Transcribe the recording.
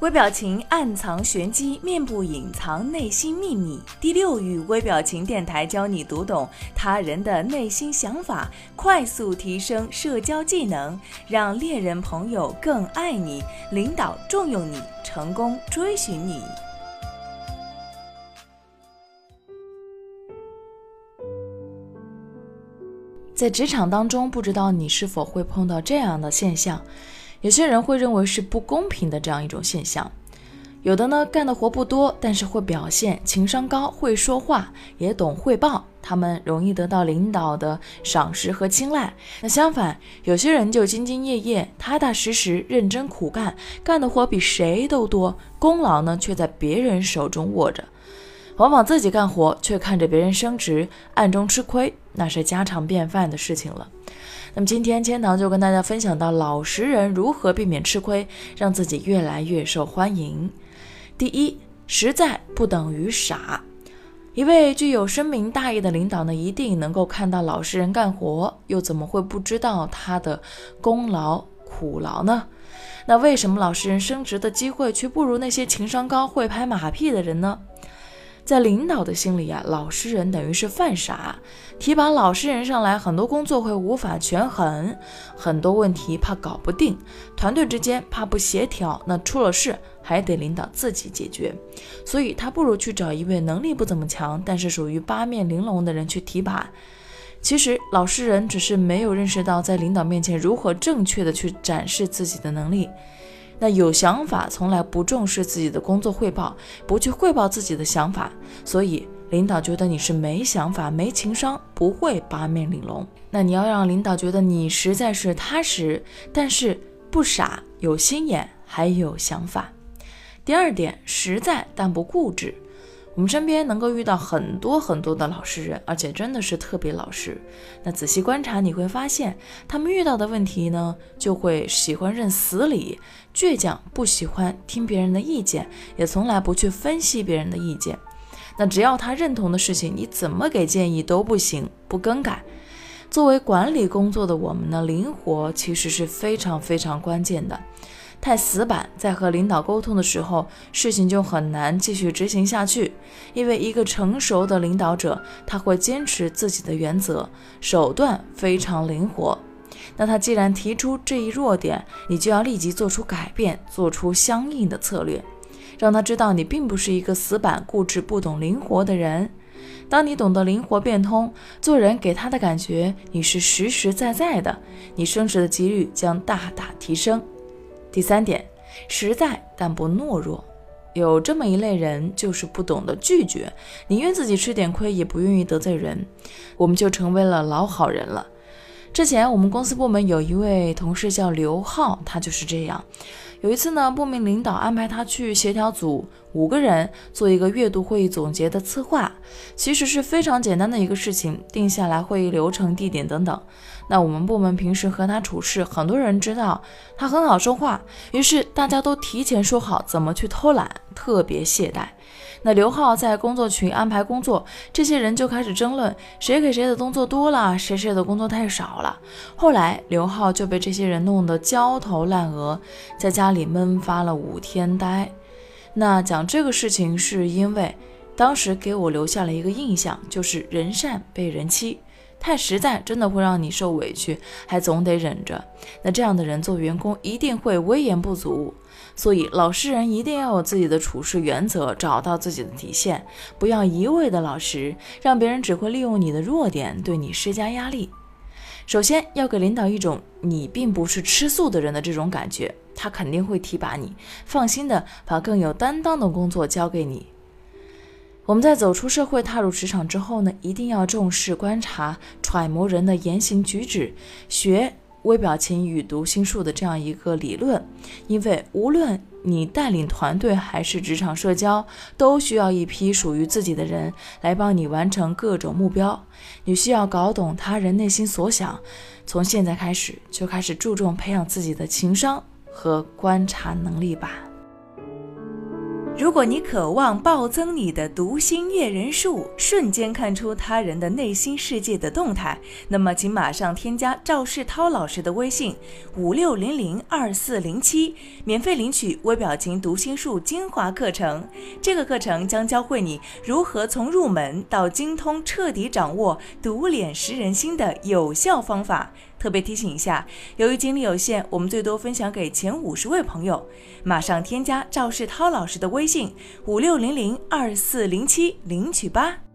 微表情暗藏玄机，面部隐藏内心秘密。第六语微表情电台教你读懂他人的内心想法，快速提升社交技能，让恋人朋友更爱你，领导重用你，成功追寻你。在职场当中，不知道你是否会碰到这样的现象？有些人会认为是不公平的这样一种现象，有的呢干的活不多，但是会表现，情商高，会说话，也懂汇报，他们容易得到领导的赏识和青睐。那相反，有些人就兢兢业业、踏踏实实、认真苦干，干的活比谁都多，功劳呢却在别人手中握着，往往自己干活却看着别人升职，暗中吃亏，那是家常便饭的事情了。那么今天千堂就跟大家分享到老实人如何避免吃亏，让自己越来越受欢迎。第一，实在不等于傻。一位具有深明大义的领导呢，一定能够看到老实人干活，又怎么会不知道他的功劳苦劳呢？那为什么老实人升职的机会却不如那些情商高、会拍马屁的人呢？在领导的心里啊，老实人等于是犯傻，提拔老实人上来，很多工作会无法权衡，很多问题怕搞不定，团队之间怕不协调，那出了事还得领导自己解决，所以他不如去找一位能力不怎么强，但是属于八面玲珑的人去提拔。其实老实人只是没有认识到在领导面前如何正确的去展示自己的能力。那有想法，从来不重视自己的工作汇报，不去汇报自己的想法，所以领导觉得你是没想法、没情商，不会八面玲珑。那你要让领导觉得你实在是踏实，但是不傻，有心眼，还有想法。第二点，实在但不固执。我们身边能够遇到很多很多的老实人，而且真的是特别老实。那仔细观察，你会发现他们遇到的问题呢，就会喜欢认死理，倔强，不喜欢听别人的意见，也从来不去分析别人的意见。那只要他认同的事情，你怎么给建议都不行，不更改。作为管理工作的我们呢，灵活其实是非常非常关键的。太死板，在和领导沟通的时候，事情就很难继续执行下去。因为一个成熟的领导者，他会坚持自己的原则，手段非常灵活。那他既然提出这一弱点，你就要立即做出改变，做出相应的策略，让他知道你并不是一个死板、固执、不懂灵活的人。当你懂得灵活变通，做人给他的感觉你是实实在在的，你升职的几率将大大提升。第三点，实在但不懦弱。有这么一类人，就是不懂得拒绝，宁愿自己吃点亏，也不愿意得罪人。我们就成为了老好人了。之前我们公司部门有一位同事叫刘浩，他就是这样。有一次呢，部门领导安排他去协调组五个人做一个月度会议总结的策划，其实是非常简单的一个事情，定下来会议流程、地点等等。那我们部门平时和他处事，很多人知道他很好说话，于是大家都提前说好怎么去偷懒，特别懈怠。那刘浩在工作群安排工作，这些人就开始争论谁给谁的工作多了，谁谁的工作太少了。后来刘浩就被这些人弄得焦头烂额，在家里里闷发了五天呆。那讲这个事情是因为当时给我留下了一个印象，就是人善被人欺。太实在，真的会让你受委屈，还总得忍着。那这样的人做员工一定会威严不足。所以，老实人一定要有自己的处事原则，找到自己的底线，不要一味的老实，让别人只会利用你的弱点对你施加压力。首先要给领导一种你并不是吃素的人的这种感觉，他肯定会提拔你，放心的把更有担当的工作交给你。我们在走出社会、踏入职场之后呢，一定要重视观察、揣摩人的言行举止，学微表情与读心术的这样一个理论。因为无论你带领团队还是职场社交，都需要一批属于自己的人来帮你完成各种目标。你需要搞懂他人内心所想，从现在开始就开始注重培养自己的情商和观察能力吧。如果你渴望暴增你的读心阅人数，瞬间看出他人的内心世界的动态，那么请马上添加赵世涛老师的微信五六零零二四零七，免费领取微表情读心术精华课程。这个课程将教会你如何从入门到精通，彻底掌握读脸识人心的有效方法。特别提醒一下，由于精力有限，我们最多分享给前五十位朋友。马上添加赵世涛老师的微信五六零零二四零七领取吧。